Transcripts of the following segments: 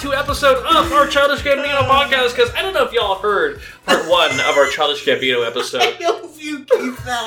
part two episode of our Childish Gambino podcast because I don't know if y'all heard part one of our Childish Gambino episode.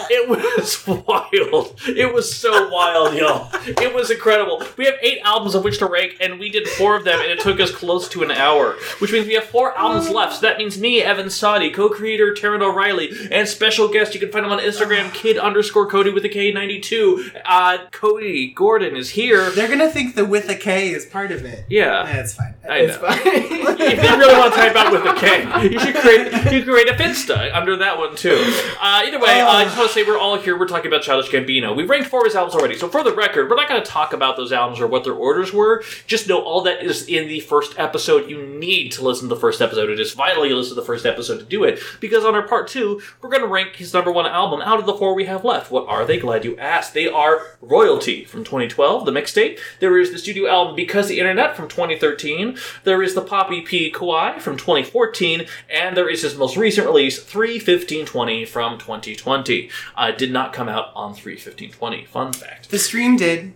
If you keep that. It was wild. It was so wild, y'all. It was incredible. We have eight albums of which to rank, and we did four of them, and it took us close to an hour. Which means we have four albums left. So that means me, Evan Sadi, co-creator Taran O'Reilly, and special guest. You can find him on Instagram, kid underscore Cody with a K ninety two. Uh, Cody Gordon is here. They're gonna think the with a K is part of it. Yeah. That's fine. I it's know. fine. if you really want to type out with a K, you should create you create a Finsta under that one too. Uh, either way, uh, I just want to say we're all here. We're talking about Childish Gambino. We've ranked four of his albums already, so for the record, we're not going to talk about those albums or what their orders were. Just know all that is in the first episode. You need to listen to the first episode. It is vital you listen to the first episode to do it because on our part two, we're going to rank his number one album out of the four we have left. What are they? Glad you asked. They are Royalty from 2012, the mixtape. There is the studio album Because the Internet from 2013. There is the pop EP Kauai from 2014, and there is his most recent release 31520 from 2020. Uh, did not come out on 31520. Fun fact. the stream did.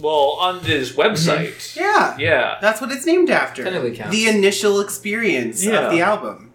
Well, on his website. Yeah. Yeah. That's what it's named after. Technically counts. The initial experience Yeah. of the album.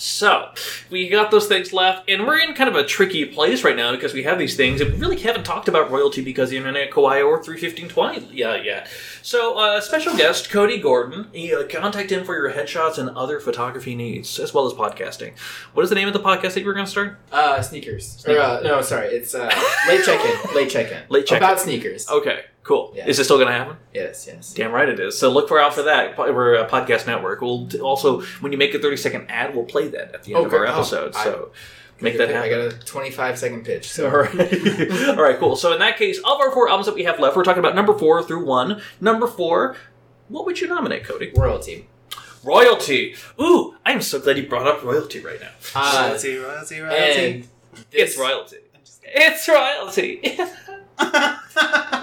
So, we got those things left, and we're in kind of a tricky place right now because we have these things, and we really haven't talked about royalty because the internet, Kauai, or 31520 yeah, yeah. So, uh, special guest, Cody Gordon. Uh, contact him for your headshots and other photography needs, as well as podcasting. What is the name of the podcast that you were going to start? Uh, sneakers. Or, uh, no, sorry. It's uh, late check-in. Late check-in. Late check-in. About sneakers. Okay, cool. Yeah. Is it still going to happen? Yes, yes. Damn right it is. So look for out for that. We're a podcast network. We'll t- also, when you make a 30 second ad, we'll play that at the end of Okay. our Oh, episode. I- so make that happen. I got a 25 second pitch. So All right. All right, cool. So in that case, of our four albums that we have left, we're talking about number four through one. Number four, what would you nominate, Cody? royalty. Royalty. Ooh, I am so glad you brought up royalty right now. Uh, royalty, royalty, royalty. and It's royalty. It's royalty.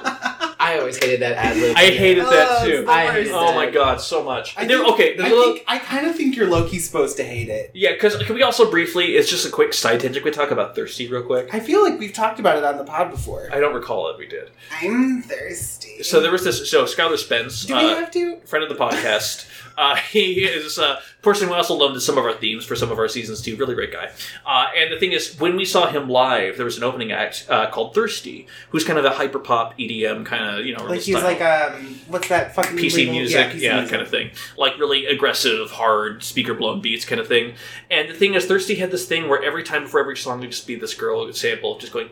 I always hated that ad lib. I hated that Oh, too. it's the I worst. hated Oh my that. god, so much. I There- think- okay, I, there's a little- think, I kind of think you're Loki supposed to hate it. yeah, because can we also briefly? It's just a quick side tangent. Can we talk about thirsty real quick? I feel like we've talked about it on the pod before. I don't recall it. We did. I'm thirsty. So there was this. So Skylar Spence, Do we uh, have to? friend of the podcast. Uh, he is a person who also loaned some of our themes for some of our seasons too. Really great guy. Uh, and the thing is, when we saw him live, there was an opening act uh, called Thirsty, who's kind of a hyper pop EDM kind of you know Like he's like um, what's that fucking PC label? music, PC yeah, music. kind of thing. Like really aggressive, hard, speaker blown beats kind of thing. And the thing is, Thirsty had this thing where every time before every song would just be this girl sample just going,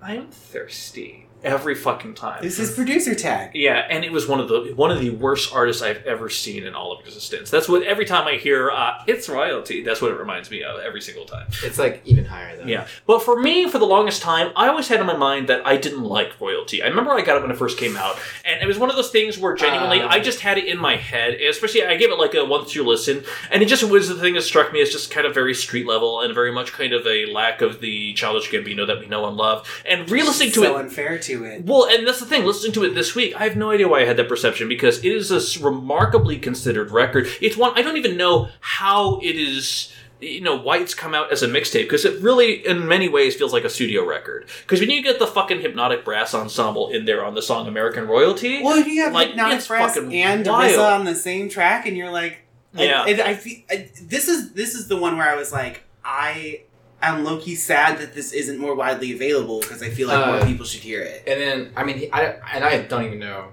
I am thirsty. Every fucking time. This is producer tag. Yeah, and it was one of the one of the worst artists I've ever seen in all of existence. That's what every time I hear uh, it's royalty, that's what it reminds me of every single time. It's like even higher though. Yeah, but for me, for the longest time, I always had in my mind that I didn't like royalty. I remember I got it when it first came out, and it was one of those things where genuinely Um. I just had it in my head. Especially, I gave it like a once you listen, and it just was the thing that struck me as just kind of very street level and very much kind of a lack of the childish Gambino that we know and love. And re-listening to so it, unfair to it. well, and that's the thing. Listening to it this week, I have no idea why I had that perception because it is a remarkably considered record. It's one I don't even know how it is. You know why it's come out as a mixtape because it really, in many ways, feels like a studio record. Because when you get the fucking hypnotic brass ensemble in there on the song "American Royalty," Well, if you have Like, Hypnotic Brass and. RZA on the same track, and you're like, Yeah. I, I I, this is this is the one where I was like, I am low key sad that this isn't more widely available because I feel like more Uh, people should hear it. And then I mean, I and I don't even know.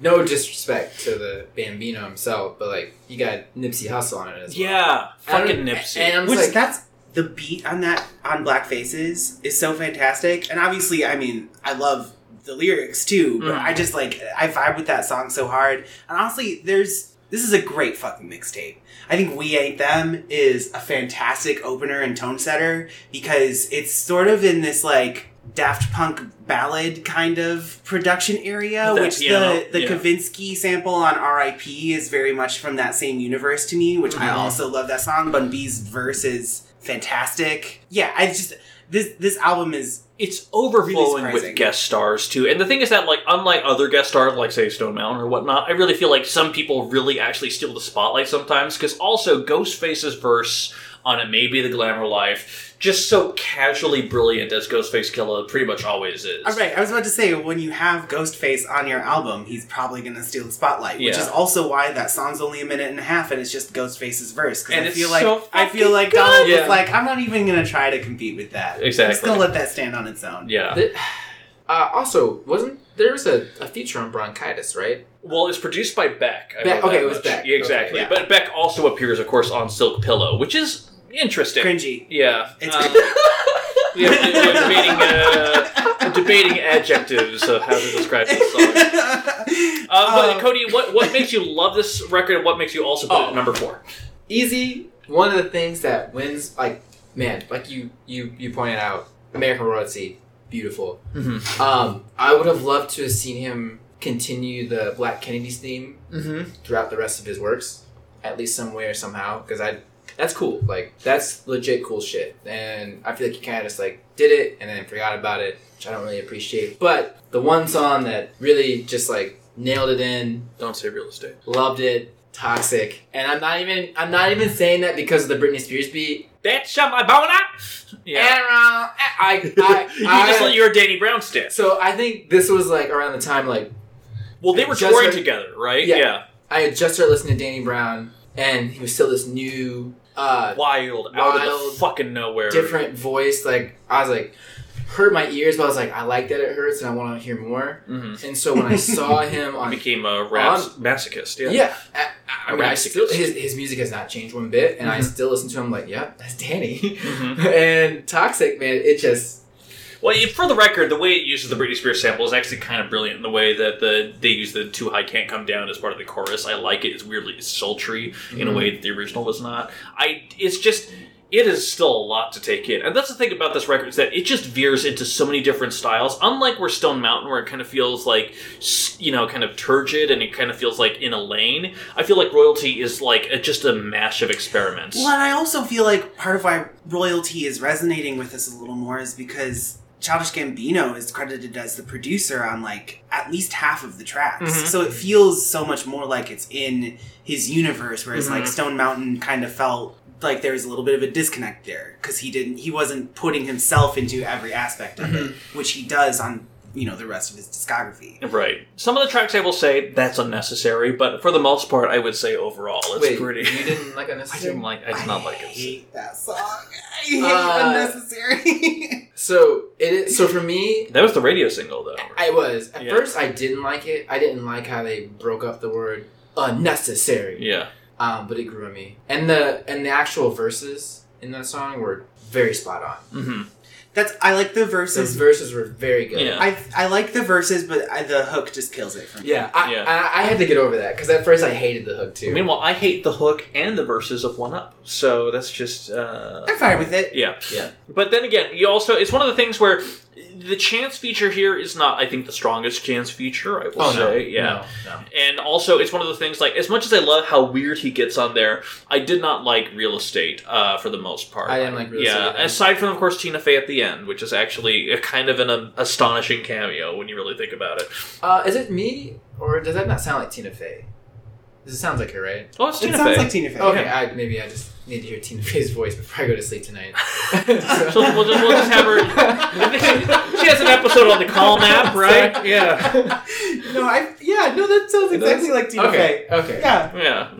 No disrespect to the Bambino himself, but like you got Nipsey Hussle on it as well. yeah, fucking And- Nipsey. And I'm Which like, that's the beat on that on Black Faces is so fantastic, and obviously, I mean, I love the lyrics too, but Mm. I just like I vibe with that song so hard. And honestly, there's this is a great fucking mixtape. I think We Ain't Them is a fantastic opener and tone setter because it's sort of in this like Daft Punk ballad kind of production area, That which piano, the the yeah. Kavinsky sample on R.I.P. is very much from that same universe to me, which I Mhm. also love that song. Bun B's verse is fantastic. Yeah, I just this this album is it's overflowing surprising. with guest stars too. And the thing is that, like, unlike other guest stars, like say Stone Mountain or whatnot, I really feel like some people really actually steal the spotlight sometimes. Because also Ghostface's verse on "It maybe the Glamour Life" just so casually brilliant as Ghostface Killah pretty much always is. All right, I was about to say when you have Ghostface on your album, he's probably going to steal the spotlight, yeah. which is also why that song's only a minute and a half and it's just Ghostface's verse. Because And I feel like so I feel like good. Donald Yeah. was like, I'm not even going to try to compete with that. I'm just going to let that stand on its own. Yeah. The- uh, also, wasn't there was a, a feature on Bronchitis, right? Well, it's produced by Beck. I Beck- okay, it was much. Beck. Yeah, exactly. Okay, yeah. But Beck also appears, of course, on Silk Pillow, which is interesting. Cringy. Yeah. It's Um, yeah, debating, uh, debating adjectives of how to describe this song. Uh, but Um, Cody, what what makes you love this record, and what makes you also put it Oh. at number four? Easy. One of the things that wins, like man, like you you you pointed out, American Royalty, beautiful. Mm-hmm. Um, I would have loved to have seen him continue the Black Kennedys theme Mm-hmm. throughout the rest of his works, at least some way or somehow, because I that's cool. Like that's legit cool shit, and I feel like he kind of just like did it and then forgot about it, which I don't really appreciate. But the one song that really just like nailed it in, Don't say real estate. loved it, toxic, and I'm not even I'm not even saying that because of the Britney Spears beat. That's shot my bone out. Yeah. And, uh, I, I, you I, just let your Danny Brown stand. so I think this was like around the time like Well, they were Just touring heard- together, right? Yeah. I had just started listening to Danny Brown, and he was still this new, uh, Wild, out of the fucking nowhere. different voice. Like I was like, hurt my ears, but I was like, I like that it hurts, and I want to hear more. Mm-hmm. And so when I saw him on, became a rap masochist. Yeah. yeah, I, I, mean, I still his, his music has not changed one bit, and I Mhm. still listen to him like, yeah, that's Danny. Mhm. and Toxic, man, it just Well, for the record, the way it uses the Britney Spears sample is actually kind of brilliant. in The way that the they use the "Too High Can't Come Down" as part of the chorus, I like it. It's weirdly sultry in a Mhm. way that the original was not. I it's just it is still a lot to take in, and that's the thing about this record is that it just veers into so many different styles. Unlike where Stone Mountain, where it kind of feels like you know kind of turgid and it kind of feels like in a lane. I feel like Royalty is like a, just a mash of experiments. Well, and I also feel like part of why royalty is resonating with us a little more is because Childish Gambino is credited as the producer on like at least half of the tracks. Mhm. So it feels so much more like it's in his universe, whereas like Mhm. Stone Mountain kind of felt like there was a little bit of a disconnect there because he didn't he wasn't putting himself into every aspect of it, which he does on you know the rest of his discography. Right. Some of the tracks I will say that's unnecessary, but for the most part, I would say overall it's wait. pretty. You didn't like I unnecessary. didn't like. I did not like I it. hate that song. I hate Uh, unnecessary. So it is. So for me, That was the radio single, though. I was at Yeah. first. I didn't like it. I didn't like how they broke up the word unnecessary. Yeah. Um, but it grew on me, and the and the actual verses in that song were very spot on. hmm That's I like the verses. The verses. verses were very good. Yeah. I I like the verses, but I, the hook just kills it for me. Yeah, I, Yeah. I, I had to get over that because at first I hated the hook too. Meanwhile, I hate the hook and the verses of One Up, so that's just. uh I'm fine with it. Yeah. Yeah. But then again, you also it's one of the things where the chance feature here is not, I think, the strongest chance feature. I will oh no, say, yeah. no, no. And also, it's one of the things like as much as I love how weird he gets on there, I did not like Real Estate uh, for the most part. I didn't like Real yeah, Estate either. aside from of course Tina Fey at the end, which is actually a kind of an um, astonishing cameo when you really think about it. Uh, is it me or does that not sound like Tina Fey? This sounds like her, right? Oh, it's It Tina sounds Fey. like Tina Fey. Okay, I, maybe I just need to hear Tina Fey's voice before I go to sleep tonight. so we'll just, we'll just have her. she has an episode on the Calm app, right? Sorry. Yeah, no, I yeah, no, that sounds It exactly like Tina okay, Fey. okay. Yeah.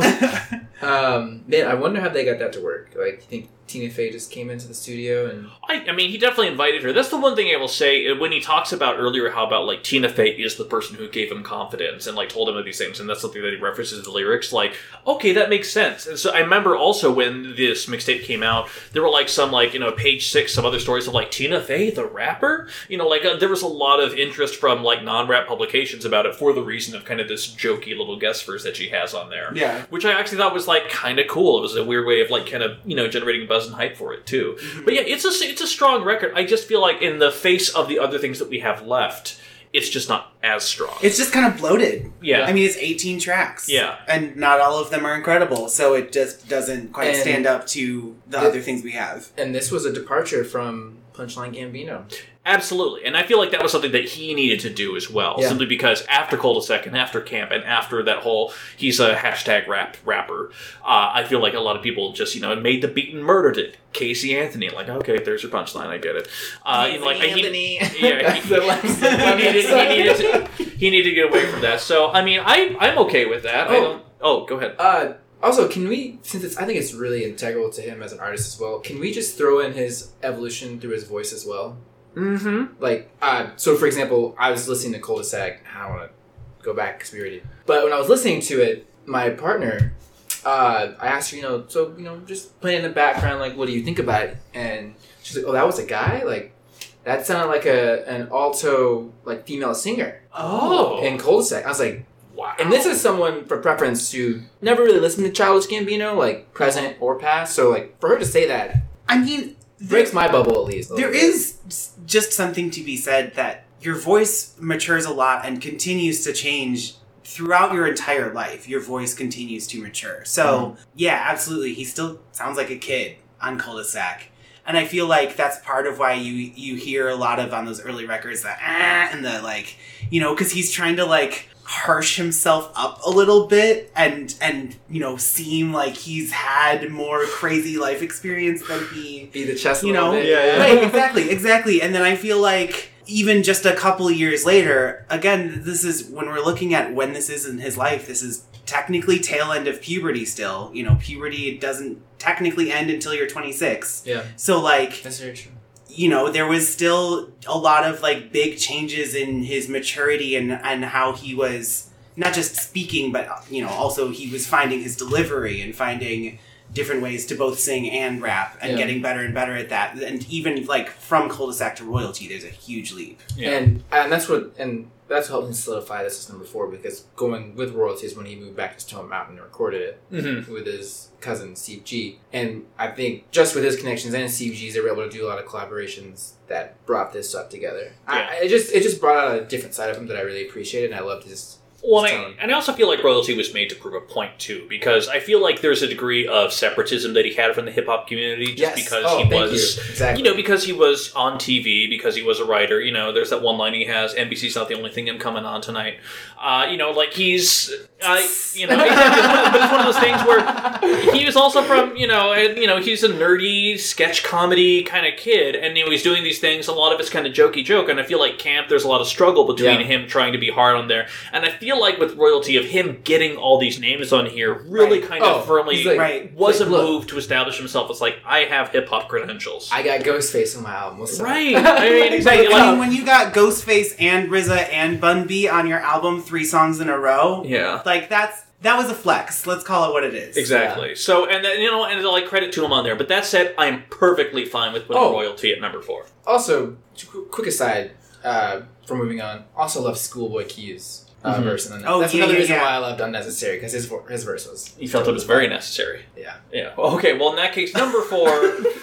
yeah. Um, man, I wonder how they got that to work. Like, you think Tina Fey just came into the studio and I, I mean, he definitely invited her. That's the one thing I will say uh, when he talks about earlier how about like Tina Fey is the person who gave him confidence and like told him of these things, and that's something that he references in the lyrics. Like, okay, that makes sense. And so I remember also when this mixtape came out, there were like some like you know page six, some other stories of like Tina Fey, the rapper. You know, like uh, there was a lot of interest from like non-rap publications about it for the reason of kind of this jokey little guest verse that she has on there Yeah. which I actually thought was like kind of cool. It was a weird way of like kind of you know generating buzz and hype for it too. But yeah, it's a it's a strong record. I just feel like in the face of the other things that we have left, it's just not as strong. It's just kind of bloated. yeah. I mean, it's 18 tracks. Yeah. And not all of them are incredible, so it just doesn't quite And- stand up to the The- other things we have. And this was a departure from Punchline Gambino. Absolutely, and I feel like that was something that he needed to do as well. Yeah. Simply because after cul-de-sac and after camp and after that whole he's a hashtag rap rapper, uh, I feel like a lot of people just you know made the beat and murdered it. Casey Anthony, like okay, there's your punchline, I get it. Uh, you know, like he, yeah, he, The last- the he needed, he needed to he needed to get away from that. So I mean, I I'm okay with that. I Oh. don't. Oh, go ahead. Uh, also, can we, since it's, I think it's really integral to him as an artist as well, can we just throw in his evolution through his voice as well? Mm-hmm. Like, uh, so for example, I was listening to Cul-de-sac. I don't want to go back because we already. But when I was listening to it, my partner, uh, I asked her, you know, so you know, just playing in the background, like, what do you think about it? And she's like, oh, that was a guy, like. That sounded like a an alto like female singer Oh. in cul-de-sac. I was like, Wow. and this is someone for preference who never really listened to Childish Gambino, like present or past. So like for her to say that I mean, breaks my bubble at least. there bit. is just something to be said that your voice matures a lot and continues to change throughout your entire life. Your voice continues to mature. So, Mm-hmm. yeah, absolutely. He still sounds like a kid on cul-de-sac. And I feel like that's part of why you you hear a lot of on those early records that ah and the like, you know, because he's trying to like harsh himself up a little bit and and you know seem like he's had more crazy life experience than he be the chest, you know. Yeah, yeah. right exactly exactly and then i feel like even just a couple years later again this is when we're looking at when this is in his life this is technically tail end of puberty still you know puberty doesn't technically end until you're 26 Yeah, so like that's very true. You know there was still a lot of like big changes in his maturity and and how he was not just speaking but you know also he was finding his delivery and finding different ways to both sing and rap and Yeah. getting better and better at that and even like from cul-de-sac to royalty there's a huge leap Yeah. And and that's what and that's helped him solidify this as number four because going with royalties when he moved back to Stone Mountain and recorded it Mm-hmm. with his cousin Steve G. And I think just with his connections and Steve G's, they were able to do a lot of collaborations that brought this up together. Yeah. I, it just it just brought out a different side of him that I really appreciated, and I loved his. Well, I, and I also feel like royalty was made to prove a point too, because I feel like there's a degree of separatism that he had from the hip hop community, just Yes. because Oh, he was, you. exactly. you know, because he was on TV, because he was a writer. You know, there's that one line he has: "NBC's not the only thing I'm coming on tonight." Uh, you know, like he's, I, you know, exactly, but it's one of those things where he was also from, you know, and you know, he's a nerdy sketch comedy kind of kid, and you know, he's doing these things. A lot of it's kind of jokey joke, and I feel like camp. There's a lot of struggle between Yeah. him trying to be hard on there, and I feel like with royalty of him getting all these names on here, really Right. kind of Oh, firmly he's like- right was a like, look. move to establish himself as like I have hip hop credentials. I got Ghostface on my album. What's up? right. I mean, exactly. I mean, when you got Ghostface and RZA and Bun B on your album three songs in a row, yeah. like that's that was a flex. Let's call it what it is. Exactly. So, and then you know, and like credit to him on there. But that said, I'm perfectly fine with putting Oh. royalty at number four. Also, qu- quick aside uh, for moving on. Also, love Schoolboy Q's uh, Mhm. verse. And Oh, that's yeah, another yeah, reason yeah. why I loved Unnecessary because his his verse was. You felt it was very necessary. Yeah. Yeah. Okay. Well, in that case, number four,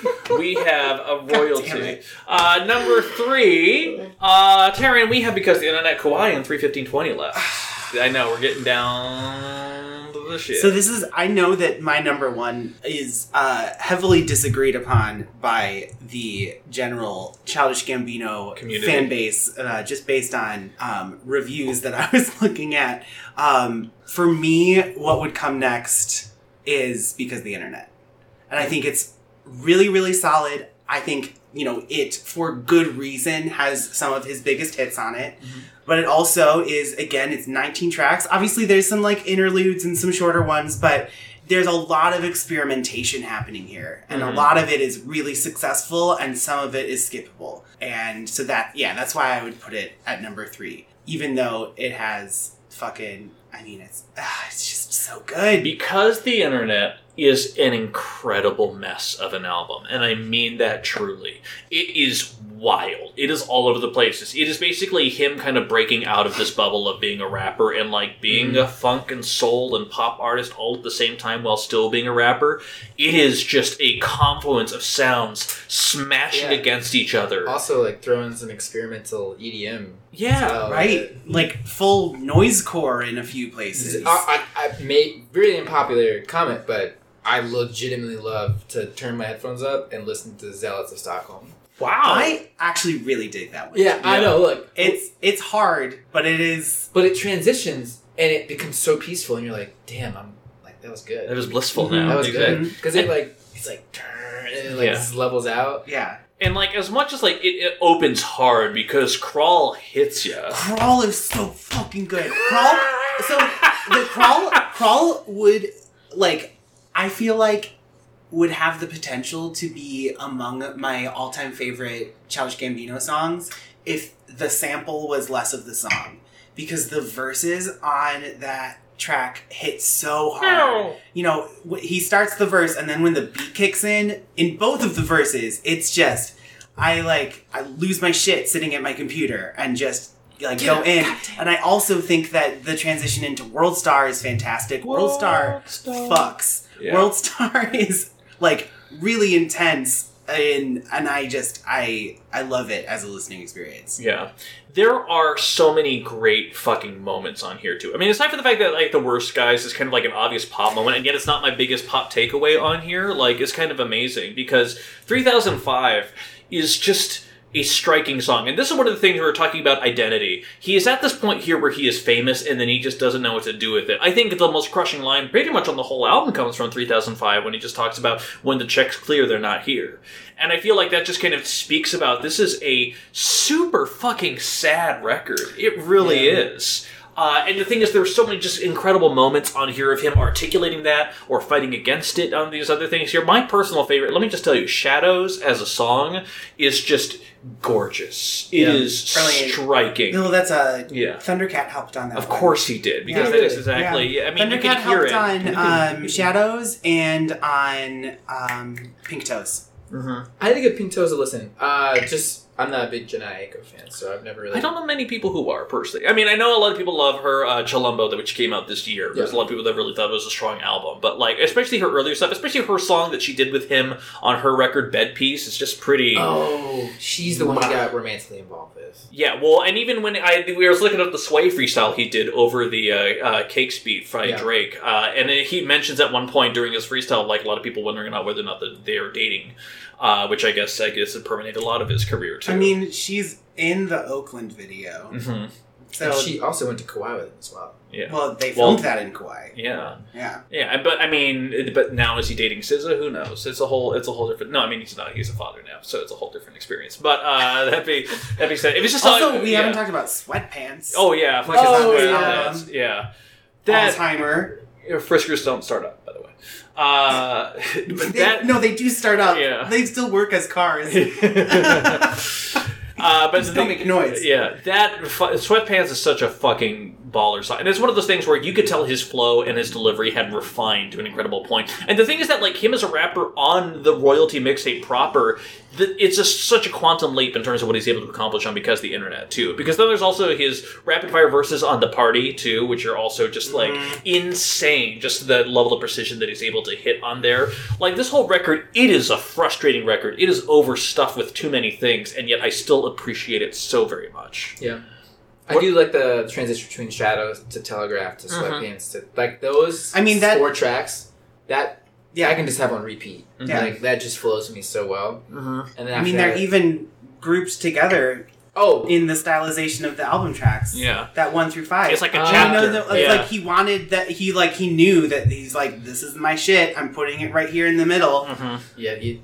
we have a royalty. Uh, number three, uh, Taran, we have because the internet Kauai and three fifteen twenty left. I know we're getting down to the shit. So this is I know that my number one is uh, heavily disagreed upon by the general Childish Gambino Community. fan base, uh, just based on um, reviews that I was looking at. Um, for me, what would come next is because of the internet, and I think it's really really solid. I think you know it for good reason has some of his biggest hits on it but it also is again it's 19 tracks obviously there's some like interludes and some shorter ones but there's a lot of experimentation happening here and Mhm. a lot of it is really successful and some of it is skippable and so that yeah that's why i would put it at number three even though it has fucking I mean, it's ah, it's just so good. because the internet is an incredible mess of an album and i mean that truly it is wild it is all over the places it is basically him kind of breaking out of this bubble of being a rapper and like being a funk and soul and pop artist all at the same time while still being a rapper it is just a confluence of sounds smashing Yeah. against each other Also, like throwing some experimental EDM. yeah well. right? Like full noise core in a few places. I, I, I made really unpopular comment, but I legitimately love to turn my headphones up and listen to Zealots of Stockholm. wow I actually really dig that one. Yeah, I know. Look, It's it's hard, but it is but it transitions and it becomes so peaceful, and you're like, damn, I'm like that was good. that was blissful now That was Exactly. good because it like it's like turn and it like Yeah. levels out. yeah. And like as much as like it, it opens hard because crawl hits you Crawl is so fucking good. Crawl. So the crawl crawl would like I feel like would have the potential to be among my all time favorite Childish Gambino songs if the sample was less of the song because the verses on that track hit so hard. You know, he starts the verse and then when the beat kicks in, in both of the verses, it's just I like I lose my shit sitting at my computer and just like go in. And I also think that the transition into World Star is fantastic. World Star fucks. Yeah. World Star is like really intense and and I just I I love it as a listening experience. Yeah. There are so many great fucking moments on here too. I mean, aside from the fact that like the worst guys is kind of like an obvious pop moment, and yet it's not my biggest pop takeaway on here. Like, it's kind of amazing because 3005 is just a striking song. And this is one of the things we were talking about identity. He is at this point here where he is famous and then he just doesn't know what to do with it. I think the most crushing line pretty much on the whole album comes from 3005 when he just talks about when the check's clear, they're not here. And I feel like that just kind of speaks about this is a super fucking sad record. It really is. Uh, and the thing is, there there's so many just incredible moments on here of him articulating that or fighting against it on these other things here. My personal favorite, let me just tell you, Shadows as a song is just gorgeous. It Yeah. is Brilliant. striking. No, that's a Yeah. Thundercat helped on that. Of one. course he did, because Yeah. that is exactly. Yeah. I mean, you Thundercat can hear helped it. on um, Shadows and on um, Pink Toes. I think of Pink Toes a listen. Uh, just I'm not a big Jhené Aiko fan, so I've never really. I don't know many people who are personally. I mean, I know a lot of people love her uh, Chilombo, which came out this year. There's a lot of people that really thought it was a strong album, but like, especially her earlier stuff, especially her song that she did with him on her record "Bed Peace," is just pretty. Oh, she's the one who got romantically involved with. Yeah, well, and even when I we was looking up the Sway freestyle he did over the uh, uh, Cakes beat by Yeah. Drake, uh, and he mentions at one point during his freestyle, like a lot of people wondering about whether or not that they are dating, uh, which I guess I guess it permeated a lot of his career too. I mean, she's in the Oakland video, hmm so and she also went to Kauai with him as well. yeah, well, they Well- filmed that in Kauai. yeah. Yeah, Yeah, but I mean, but now is he dating SZA? Who knows? It's a whole, it's a whole different. No, I mean he's not. He's a father now, so it's a whole different experience. But uh, that be that being said, it was just also all- we yeah. haven't talked about sweatpants. Oh yeah, fuck Oh, yeah. that's- yeah. That Alzheimer. Friskers don't start up, by the way. Uh, but They, that no, they do start up. Yeah. They still work as cars. uh, but Just the don't make noise. Yeah, that sweatpants is such a fucking baller song, and it's one of those things where you could tell his flow and his delivery had refined to an incredible point. And the thing is that, like him as a rapper on the royalty mixtape proper, that it's just such a quantum leap in terms of what he's able to accomplish on because of the internet too. Because then there's also his rapid fire verses on the party too, which are also just like mm-hmm. insane. Just the level of precision that he's able to hit on there. Like this whole record, it is a frustrating record. It is overstuffed with too many things, and yet I still appreciate it so very much. Yeah. I do like the transition between Shadows to Telegraph to Mhm. Sweatpants to like those. I mean, that- four tracks that Yeah. I can just have on repeat. Yeah. Like that just flows to me so well. Mm-hmm. And then I mean, they're that- even grouped together oh in the stylization of the album tracks. Yeah. That one through five. It's like a Uh, I chapter. know that, it's yeah. like he wanted that he like he knew that he's like this is my shit. I'm putting it right here in the middle. Mhm. yeah, you,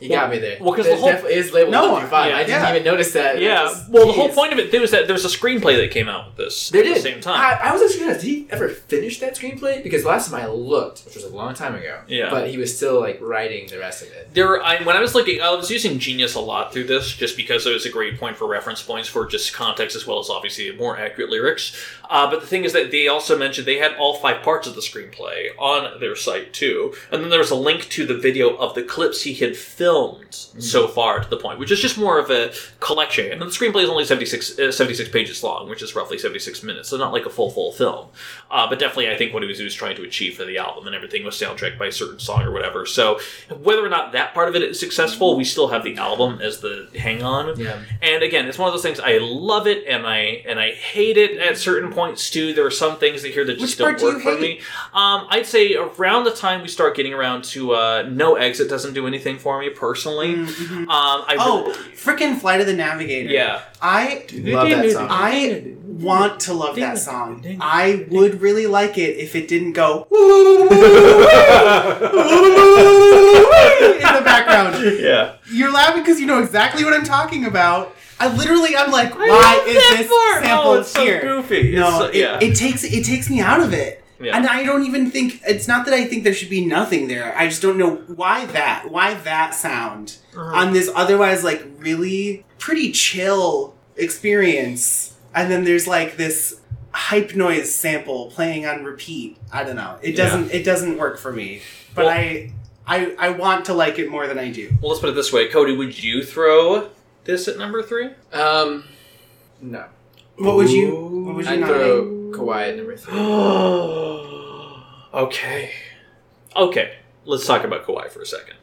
You got me there. well, 'cause It the whole- definitely is labeled No, 135. yeah, I didn't yeah. even notice that. Yeah. Well, the whole point of it too is that there was a screenplay that came out with this They at did the same time. I, I was actually curious. Did he ever finish that screenplay? Because last time I looked, which was a long time ago, Yeah. but he was still like writing the rest of it. There, I, when I was looking, I was using Genius a lot through this, just because it was a great point for reference points for just context as well as obviously more accurate lyrics. Uh, but the thing is that they also mentioned they had all five parts of the screenplay on their site too, and then there was a link to the video of the clips he had filmed so far to the point, which is just more of a collection. And the screenplay is only 76, uh, 76 pages long, which is roughly seventy six minutes, so not like a full full film. Uh, but definitely, I think what he was, he was trying to achieve for the album and everything was soundtracked by a certain song or whatever. So whether or not that part of it is successful, we still have the album as the hang on. Yeah. And again, it's one of those things. I love it and I and I hate it at certain points too. There are some things that here that just Which don't do work you for me. Um, I'd say around the time we start getting around to uh, no exit doesn't do anything for me personally. Um, I Oh, really- freaking Flight of the Navigator. yeah. I Love that song. I want to love that song. I would really like it if it didn't go in the background. Yeah. You're laughing because you know exactly what I'm talking about. I literally, I'm like, why is this part. sample Oh, it's so here? goofy. It's No, so- it, yeah. it takes it takes me out of it. Yeah. And I don't even think it's not that I think there should be nothing there. I just don't know why that why that sound Uh-huh. on this otherwise like really pretty chill experience. And then there's like this hype noise sample playing on repeat. I don't know. It doesn't it doesn't work for me. But Well- I I I want to like it more than I do. Well, let's put it this way, Cody. Would you throw this at number three? Um, no. What would you what would you I'd nominate? throw Kauai at number three. okay. Okay. Let's talk about Kauai for a second.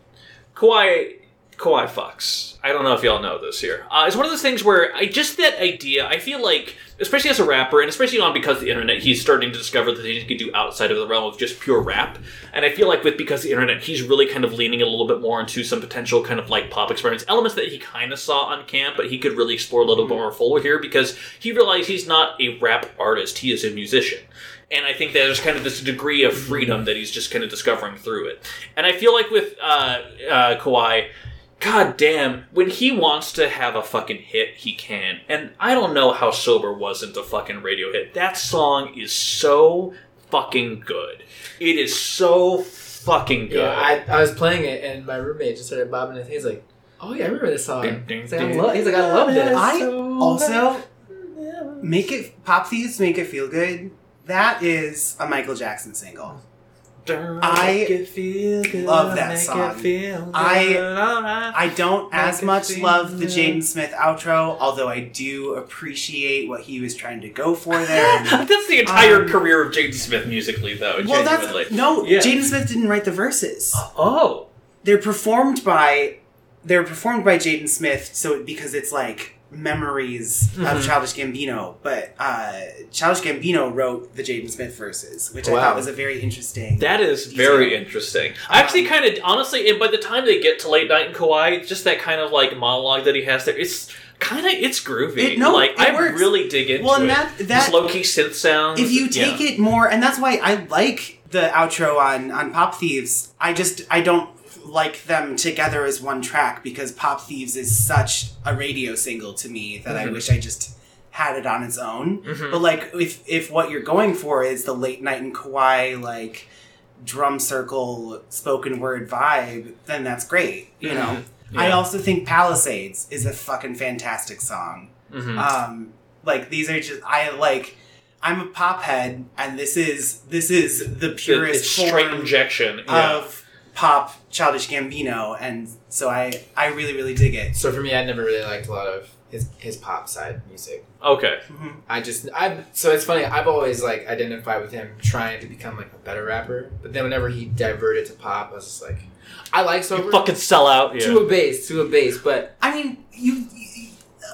Kauai Kauai fucks. I don't know if y'all know this here. Uh, it's one of those things where I just that idea. I feel like, especially as a rapper, and especially on because of the internet, he's starting to discover the things he can do outside of the realm of just pure rap. And I feel like with because of the internet, he's really kind of leaning a little bit more into some potential kind of like pop experience elements that he kind of saw on camp, but he could really explore a little bit more fuller here because he realized he's not a rap artist; he is a musician. And I think that there's kind of this degree of freedom that he's just kind of discovering through it. And I feel like with uh, uh, Kauai, God damn, when he wants to have a fucking hit, he can. And I don't know how Sober wasn't a fucking radio hit. That song is so fucking good. It is so fucking good. Yeah, I, I was playing it and my roommate just started bobbing his head. He's like, "Oh yeah, I remember this song." Ding, ding, He's like, I love, he's like, "I love this." I also make it pop thieves make it feel good. That is a Michael Jackson single. I love that song. I- I don't as Make it much love the good. Jaden Smith outro, although I do appreciate what he was trying to go for there. that's the entire Um, career of Jaden Smith musically, though. well, genuinely. that's no. Yeah. Jaden Smith didn't write the verses. oh, They're performed by they're performed by Jaden Smith, so because it's like memories Mhm. of Childish Gambino. But uh, Childish Gambino wrote the Jaden Smith verses, which I thought was a very interesting. that is very interesting. I actually kind of, honestly, and by the time they get to Late Night and Kauai, just that kind of like monologue that he has there, it's kind of it's groovy. It- no, like it I works. really dig into well, and it. that This that low key synth sounds. if you yeah. take it more, and that's why I like the outro on on Pop Thieves. I just I don't like them together as one track because Pop Thieves is such a radio single to me that I Mhm. wish I just had it on its own. Mhm. But like if if what you're going for is the late night in Kauai like drum circle spoken word vibe, then that's great. You know. Mhm. I Yeah. also think Palisades is a fucking fantastic song. Mhm. Um, like these are just I like. I'm a pop head, and this is this is the purest it's straight form injection yeah. of pop Childish Gambino, and so I I really really dig it. So for me, I never really liked a lot of his his pop side music. okay. Mhm. I just I so it's funny. I've always like identified with him trying to become like a better rapper, but then whenever he diverted to pop, I was just like, I like so You fucking sell out. Yeah. to a base, to a base, but I mean, you, you.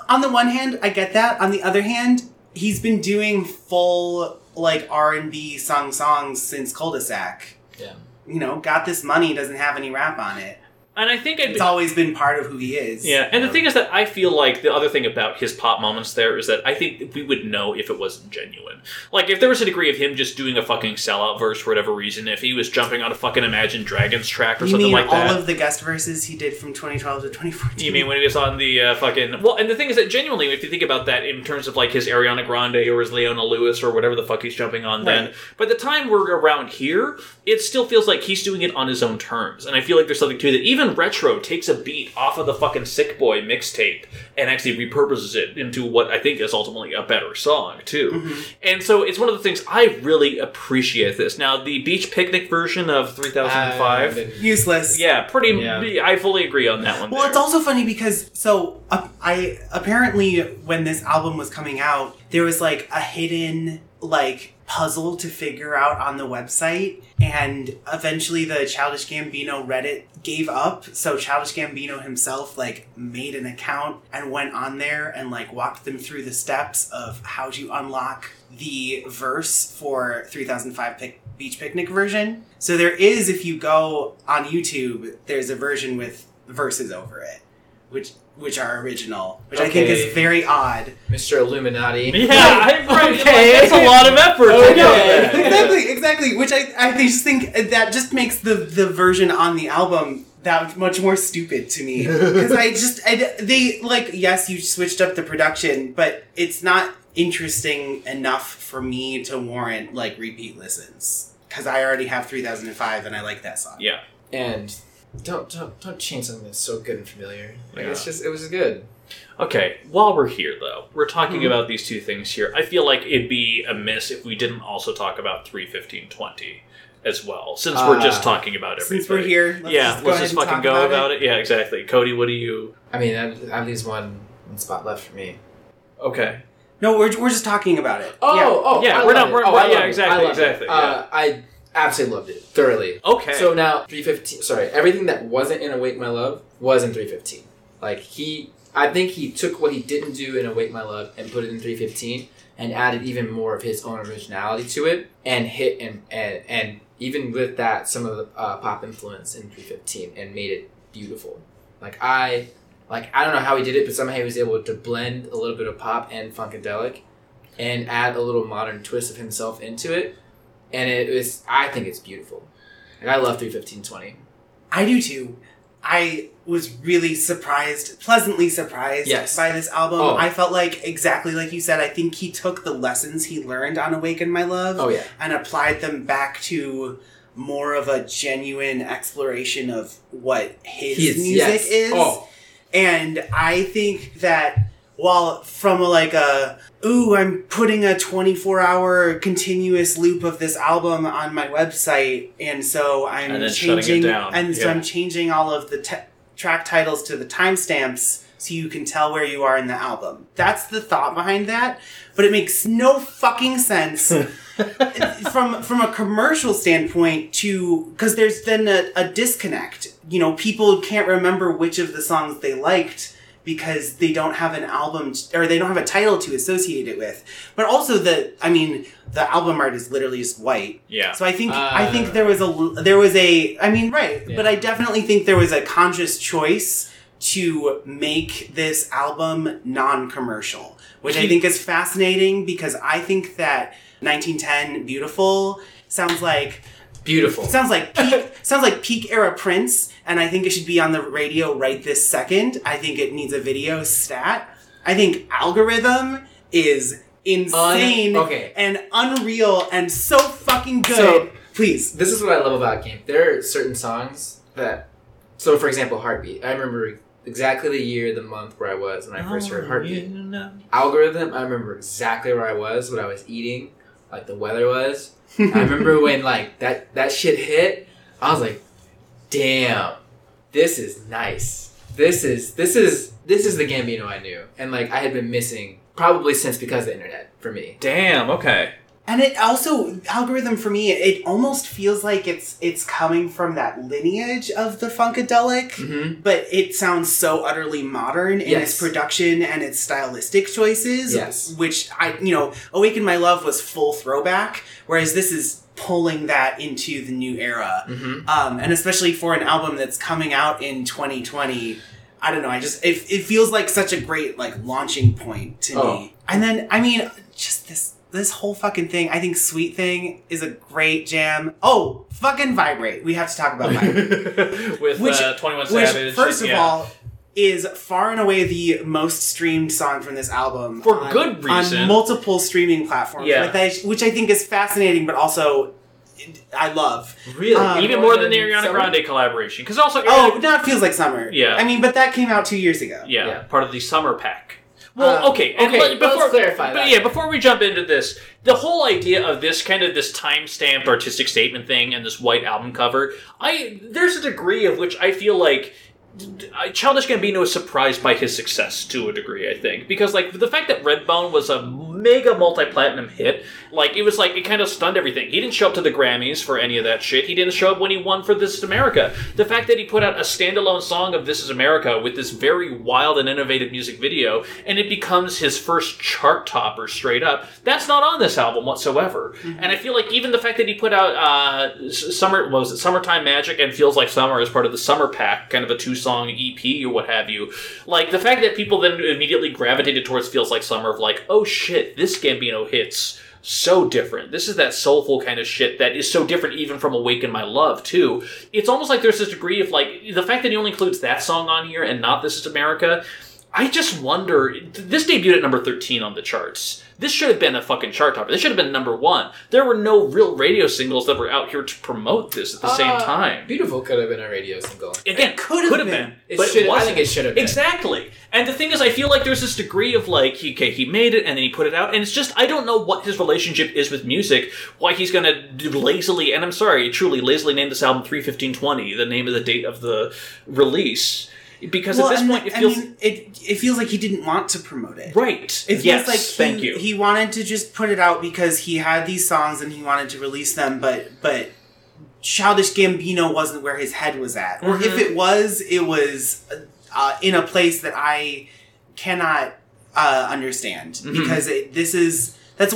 On the one hand, I get that. On the other hand, he's been doing full like R and B sung songs since Cul-de-sac. Yeah. You know, got this money doesn't have any rap on it. And I think I'd It's always been part of who he is. Yeah, and the thing is that I feel like the other thing about his pop moments there is that I think we would know if it wasn't genuine. Like, if there was a degree of him just doing a fucking sellout verse for whatever reason, if he was jumping on a fucking Imagine Dragons track or You something like all that. All of the guest verses he did from 2012 to 2014? you mean when he was on the uh, fucking well? And the thing is that genuinely, if you think about that in terms of like his Ariana Grande or his Leona Lewis or whatever the fuck he's jumping on, then by the time we're around here, it still feels like he's doing it on his own terms. And I feel like there's something to that. Even retro takes a beat off of the fucking Sick Boi mixtape and actually repurposes it into what I think is ultimately a better song too. Mm-hmm. And so it's one of the things I really appreciate this. Now the Beach Picnic version of 3005. Uh, Useless. yeah, pretty. Yeah. I fully agree on that one. Well, there. it's also funny because so uh, I apparently when this album was coming out, there was like a hidden like puzzle to figure out on the website, and eventually the Childish Gambino Reddit gave up. So Childish Gambino himself like made an account and went on there and like walked them through the steps of how to unlock the verse for 3005 Pic- Beach Picnic version. So there is, if you go on YouTube, there's a version with verses over it, which which are original, which I think Okay. is very odd. Mr. Illuminati. Yeah, I, right. Okay. It's a lot of effort. Okay. to do exactly, exactly. Which I, I just think that just makes the the version on the album that much more stupid to me because I just I, they like yes you switched up the production but it's not interesting enough for me to warrant like repeat listens because I already have 3005 and I like that song. Yeah. And don't don't don't change something that's so good and familiar. Like Yeah. it's just it was good. Okay, while we're here though, we're talking Mhm. about these two things here. I feel like it'd be amiss if we didn't also talk about 31520 as well, since we're just Uh, talking about everything. Since we're here, let's yeah, just go let's ahead just fucking talk go about, about it. it. Yeah, exactly. Cody, what do you? I mean, that, that leaves one, one spot left for me. Okay. No, we're, we're just talking about it. Oh, Yeah. oh, Yeah, I we're love not- we're- oh, we're- I yeah, love it. exactly, I love exactly, It. Uh, I absolutely loved it thoroughly. Okay. So now 315. Sorry, everything that wasn't in Awake My Love was in 315. Like he, I think he took what he didn't do in Awake My Love and put it in 315 and added even more of his own originality to it and hit and and and even with that some of the uh, pop influence in 315 and made it beautiful. Like I, like I don't know how he did it, but somehow he was able to blend a little bit of pop and funkadelic and add a little modern twist of himself into it. And it was, I think it's beautiful. Like, I love 31520. I do too. I was really surprised, pleasantly surprised Yes. by this album. Oh. I felt like exactly like you said. I think he took the lessons he learned on "Awaken My Love" Oh, yeah. and applied them back to more of a genuine exploration of what his music yes. is. Oh. And I think that while from a, like a ooh, I'm putting a 24 hour continuous loop of this album on my website, and so I'm And changing, down. and so Yeah. I'm changing all of the te- track titles to the timestamps so you can tell where you are in the album. That's the thought behind that, but it makes no fucking sense from from a commercial standpoint to because there's then a, a disconnect you know people can't remember which of the songs they liked because they don't have an album t- or they don't have a title to associate it with but also the i mean the album art is literally just white Yeah. so i think i Uh, think there was a there was a i mean right Yeah. but i definitely think there was a conscious choice to make this album non-commercial which i think is fascinating because i think that 1910 beautiful sounds like Beautiful. sounds like peak, sounds like peak era prince and i think it should be on the radio right this second i think it needs a video stat i think algorithm is insane Un- okay. and unreal and so fucking good So- please This is what I love about Game. There are certain songs that, so for example, Heartbeat. I remember exactly the year, the month where I was when I first heard oh, Heartbeat. Algorithm, I remember exactly where I was, what I was eating, like the weather was. I remember when like that that shit hit. I was like, "Damn, this is nice. This is this is this is the Gambino I knew." And like I had been missing probably since because of the internet for me. Damn. Okay. And it also algorithm for me, it almost feels like it's it's coming from that lineage of the funkadelic, Mm-hmm. but it sounds so utterly modern in Yes. its production and its stylistic choices. Yes. Which I you know, Awaken My Love was full throwback, whereas this is pulling that into the new era. Mhm. Um, and especially for an album that's coming out in 2020. I don't know. I just it, it feels like such a great like launching point to Oh. me. And then I mean, just this this whole fucking thing. I think Sweet Thing is a great jam. Oh, fucking Vibrate. We have to talk about Vibrate. with Which- uh, Twenty One Which, Savage. first of yeah. all, is far and away the most streamed song from this album For on- good reason. on multiple streaming platforms. Yeah. which I, which I think is fascinating, but also I love. Really? Um, even more than the Ariana Summer? Grande collaboration, because also Oh, now it feels like summer. Yeah. I mean, but that came out two years ago. yeah, Yeah. part of the summer pack. Well, Uh, okay, okay, let- let's before, clarify but that. yeah, before we jump into this, the whole idea of this kind of this time-stamped artistic statement thing and this white album cover, I there's a degree of which I feel like Childish Gambino is surprised by his success to a degree, I think, because like the fact that Redbone was a mega multi-platinum hit, like it was like it kind of stunned everything. He didn't show up to the Grammys for any of that shit. He didn't show up when he won for This Is America. The fact that he put out a standalone song of This Is America with this very wild and innovative music video, and it becomes his first chart topper straight up. That's not on this album whatsoever. And I feel like even the fact that he put out uh, summer what was it Summertime Magic and Feels Like Summer as part of the Summer Pack, kind of a two song EP or what have you. Like the fact that people then immediately gravitated towards Feels Like Summer of like, oh shit, this Gambino hits so different. This is that soulful kind of shit that is so different even from Awaken My Love too. It's almost like there's this degree of like the fact that he only includes that song on here and not This Is America. I just wonder. This debuted at number 13 on the charts. This should have been a fucking chart topper. This should have been number one. There were no real radio singles that were out here to promote this at the same Uh, time. Beautiful could have been a radio single. Again, could have could have been. been. It but should. I wasn't. think it should have been. Exactly. And the thing is, I feel like there's this degree of like, he, okay, he made it and then he put it out, and it's just, I don't know what his relationship is with music, why he's gonna do lazily, and I'm sorry, truly lazily name this album 31520, the name of the date of the release. Because Well, at this point, it I feels. mean, it it feels like he didn't want to promote it. right. It feels yes, like he, thank you. he wanted to just put it out because he had these songs and he wanted to release them, but but Childish Gambino wasn't where his head was at, or Mm-hmm. if it was, it was uh, in a place that I cannot uh, understand Mm-hmm. because it, this is. That's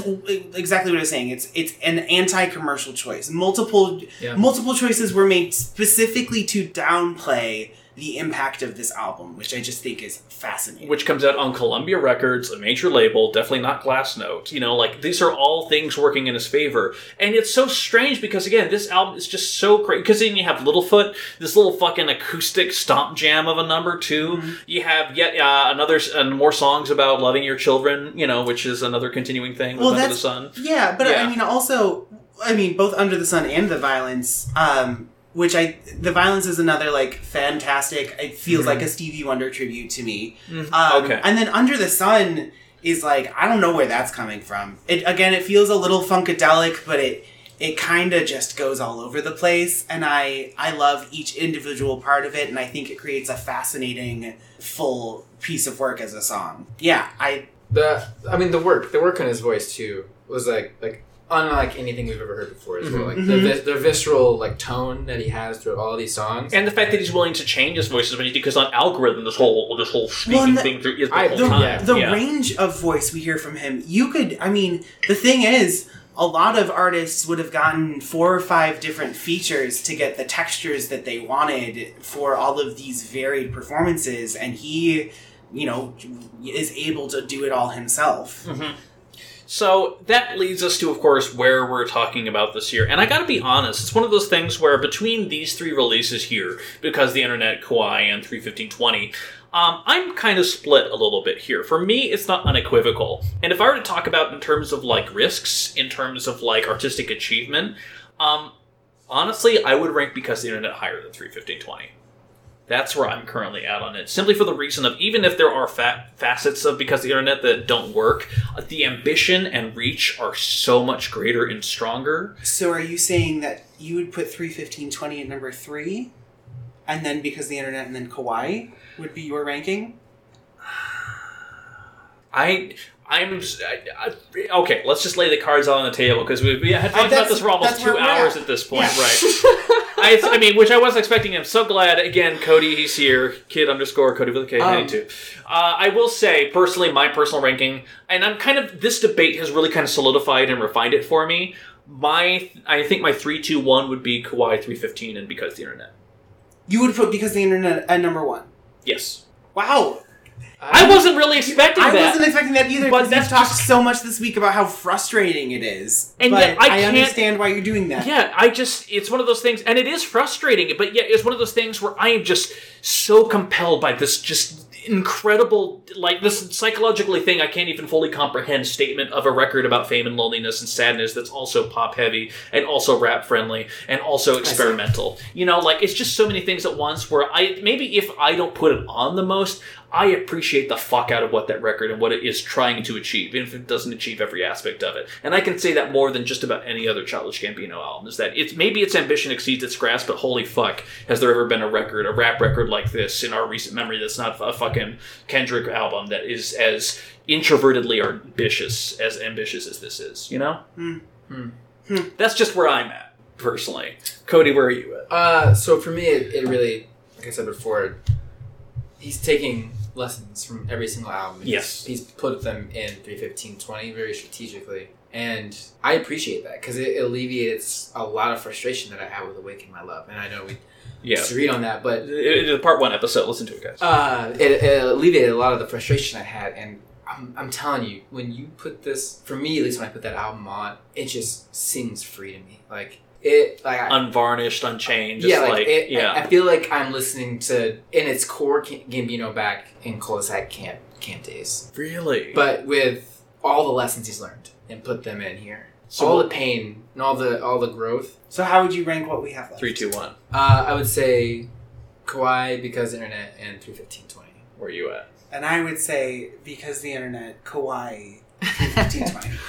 exactly what I was saying. It's it's an anti-commercial choice. Multiple Yeah. multiple choices were made specifically to downplay the impact of this album, which I just think is fascinating. which comes out on Columbia Records, a major label, definitely not Glassnote. You know, like these are all things working in his favor, and it's so strange because again, this album is just so great. Because then you have Littlefoot, this little fucking acoustic stomp jam of a number 2 You have yet uh, another uh, more songs about loving your children. You know, which is another continuing thing with Under the Sun. Yeah, but Yeah. I mean, also, I mean, both Under the Sun and the Violence, um, which I, the Violence is another like fantastic. It feels like a Stevie Wonder tribute to me. Um, Mm-hmm. Okay. and then Under the Sun is like I don't know where that's coming from. It again, it feels a little funkadelic, but it it kind of just goes all over the place, and I I love each individual part of it, and I think it creates a fascinating full piece of work as a song. Yeah, I The I mean the work, the work on his voice too was like like unlike anything we've ever heard before as well. Like the, Mhm. vis- the visceral like tone that he has through all these songs. And the fact that he's willing to change his voices when he because on Algorhythm this whole this whole speaking Well, the- thing through is the I- whole the, time. yeah, the Yeah. range of voice we hear from him you could i mean the thing is a lot of artists would have gotten four or five different features to get the textures that they wanted for all of these varied performances and he you know is able to do it all himself So that leads us to, of course, where we're talking about this year. And I gotta be honest, it's one of those things where between these three releases here, because the internet, Kauai, and 31520, um, I'm kind of split a little bit here. For me, it's not unequivocal. And if I were to talk about in terms of like risks, in terms of like artistic achievement, um, honestly, I would rank because the internet higher than 31520. That's where I'm currently at on it. Simply for the reason of even if there are fa- facets of because the internet that don't work, uh, the ambition and reach are so much greater and stronger. so are you saying that you would put 31520 at number three and then because the internet and then kawaii would be your ranking I. I'm s- I- I- okay. Let's just lay the cards out on the table because we've had talked about this for almost two hours at. at this point, Yeah. right? I, I mean, which I wasn't expecting. I'm so glad. Again, Cody, he's here. Kid underscore Cody with a K Um, ninety two. Uh, I will say personally, my personal ranking, and I'm kind of this debate has really kind of solidified and refined it for me. My, I think my three, two, one would be Kauai three fifteen, and because the internet. You would put because the internet at number one. Yes, Wow. I wasn't really expecting I that. I wasn't expecting that either. But that's we've talked just- so much this week about how frustrating it is, And but yet I can't- understand why you're doing that. Yeah, I just, it's one of those things, and it is frustrating, but yet it's one of those things where I am just so compelled by this just incredible, like this psychologically thing I can't even fully comprehend statement of a record about fame and loneliness and sadness that's also pop heavy and also rap friendly and also experimental. You know, like it's just so many things at once where I, maybe if I don't put it on the most, I appreciate the fuck out of what that record and what it is trying to achieve, even if it doesn't achieve every aspect of it. And I can say that more than just about any other Childish Gambino album. Is that it's maybe its ambition exceeds its grasp, but holy fuck, has there ever been a record, a rap record like this in our recent memory that's not a fucking Kendrick album that is as introvertedly ambitious as ambitious as this is? You know, Hmm. that's just where I'm at personally. Cody, where are you at? Uh, so for me, it, it really, like I said before, he's taking lessons from every single album. He's- Yes. he's put them in 31520 very strategically, and I appreciate that because it alleviates a lot of frustration that I have with "Awaken My Love," and I know we Yeah, disagreed on that, but It- it- it's a part one episode. Listen to it, guys. uh, it, it alleviated a lot of the frustration I had, and I'm, I'm telling you, when you put this, for me at least, when I put that album on, it just sings free to me. Like it, like I, Unvarnished, unchanged. yeah, just like, it, yeah. I, I feel like I'm listening to in its core Gambino back in Cul-de-sac camp camp days, really, but with all the lessons he's learned and put them in here. So all the pain and all the all the growth. So how would you rank what we have left? three, two, one. Uh, I would say Kauai because internet and three fifteen twenty. Where are you at? And I would say because the internet, Kauai, 1520.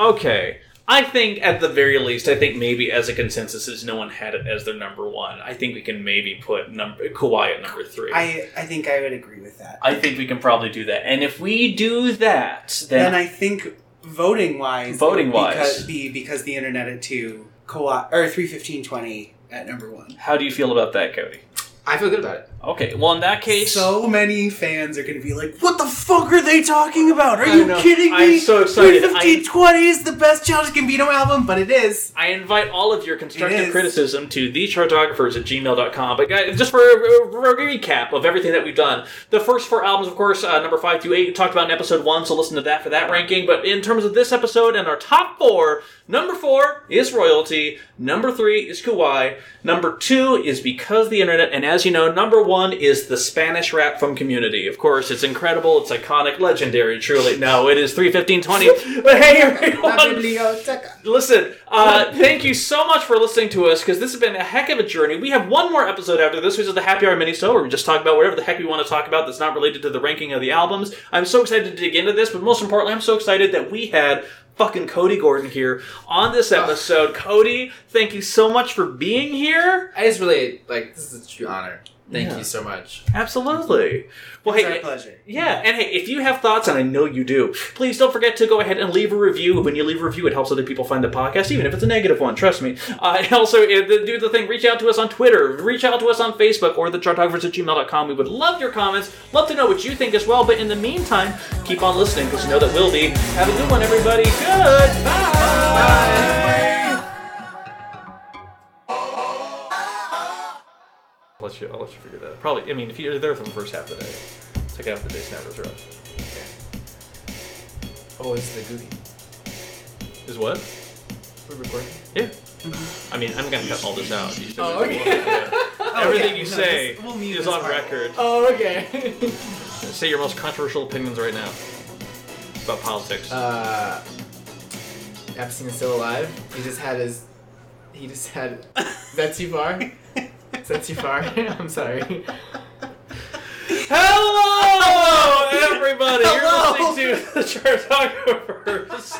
Okay. I think at the very least, I think maybe as a consensus is no one had it as their number one. I think we can maybe put number Kauai at number three. I I think I would agree with that. I think we can probably do that. And if we do that, then, then I think voting wise, Voting-wise. because, be because the internet at two, Kauai or three fifteen twenty at number one. how do you feel about that, Cody? I feel good about it. Okay, well in that case, So many fans are going to be like, "What the fuck are they talking about? Are I you know. kidding me?" I'm so excited. 1520 is the best Childish Gambino album, but it is. I invite all of your constructive It is. criticism to thechartographers at gmail.com. But guys, just for a, for a recap of everything that we've done, the first four albums, of course, uh, number five through eight, we talked about in episode one, so listen to that for that ranking. But in terms of this episode and our top four, number four is Royalty, number three is Kauai, number two is Because the Internet, and as you know, number one is the Spanish rap from Community. Of course, it's incredible, it's iconic, legendary, truly. No, it is 31520. but hey, everyone. Listen, uh, thank you so much for listening to us because this has been a heck of a journey. We have one more episode after this, which is the Happy Hour mini Show, where we just talk about whatever the heck we want to talk about that's not related to the ranking of the albums. I'm so excited to dig into this, but most importantly, I'm so excited that we had fucking Cody Gordon here on this episode. Cody, thank you so much for being here. I just really like this is a true honor. Thank Yeah. you so much. Absolutely. Well, It's hey, our pleasure. Yeah, and hey, if you have thoughts, and I know you do, please don't forget to go ahead and leave a review. When you leave a review, it helps other people find the podcast, even if it's a negative one. Trust me. Uh, also, uh, do the thing. Reach out to us on Twitter. Reach out to us on Facebook or the chartographers at gmail.com. We would love your comments. Love to know what you think as well. But in the meantime, keep on listening because you know that we'll be. Have a good one, everybody. Goodbye. I'll let you, I'll let you figure that out. Probably, I mean, if you're there for the first half of the day, second half of the day, snappers are up. Oh, it's the Googie. Is what? We're recording. Yeah. I mean, I'm gonna cut all this out. You still Oh, have okay. look at it. Everything okay. you No, say this- we'll mute is this on part. record. Oh, okay. Say your most controversial opinions right now about politics. uh, Epstein is still alive. He just had his. He just had. Is that too far? Is that too far? I'm sorry. Hello, everybody! Hello. You're listening to the Chartographers